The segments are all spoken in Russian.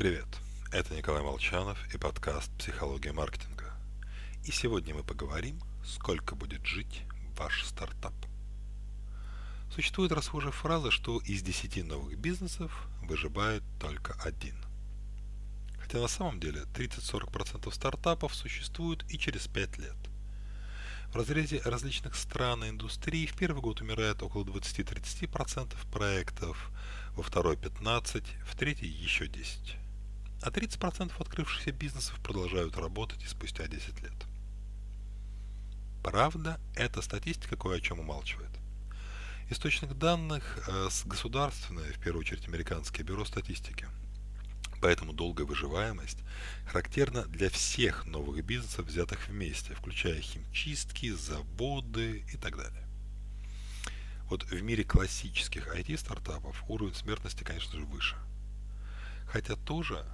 Привет, это Николай Молчанов и подкаст «Психология маркетинга». И сегодня мы поговорим, сколько будет жить ваш стартап. Существует расхожая фраза, что из 10 новых бизнесов выживает только один. Хотя на самом деле 30-40% стартапов существуют и через 5 лет. В разрезе различных стран и индустрий в первый год умирает около 20-30% проектов, во второй 15%, в третий еще 10% а 30% открывшихся бизнесов продолжают работать и спустя 10 лет. Правда, эта статистика кое о чем умалчивает. Источник данных э, государственное, в первую очередь американское бюро статистики. Поэтому долгая выживаемость характерна для всех новых бизнесов, взятых вместе, включая химчистки, заводы и так далее. Вот в мире классических IT-стартапов уровень смертности, конечно же, выше. Хотя тоже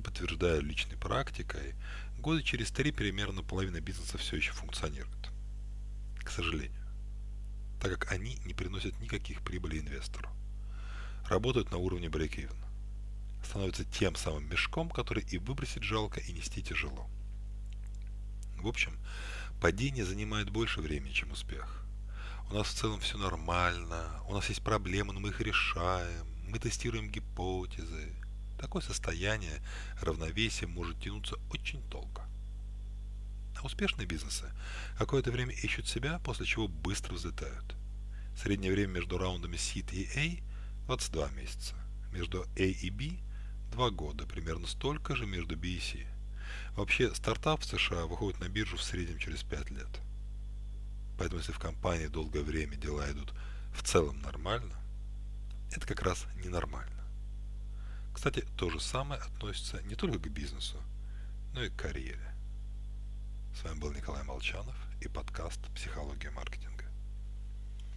и подтверждаю личной практикой, года через три примерно половина бизнеса все еще функционирует. К сожалению. Так как они не приносят никаких прибыли инвестору. Работают на уровне break-even. Становятся тем самым мешком, который и выбросить жалко, и нести тяжело. В общем, падение занимает больше времени, чем успех. У нас в целом все нормально, у нас есть проблемы, но мы их решаем, мы тестируем гипотезы, Такое состояние равновесия может тянуться очень долго. А успешные бизнесы какое-то время ищут себя, после чего быстро взлетают. Среднее время между раундами Seed и A – 22 месяца. Между A и B – 2 года, примерно столько же между B и C. Вообще, стартап в США выходит на биржу в среднем через 5 лет. Поэтому если в компании долгое время дела идут в целом нормально, это как раз ненормально. Кстати, то же самое относится не только к бизнесу, но и к карьере. С вами был Николай Молчанов и подкаст «Психология маркетинга».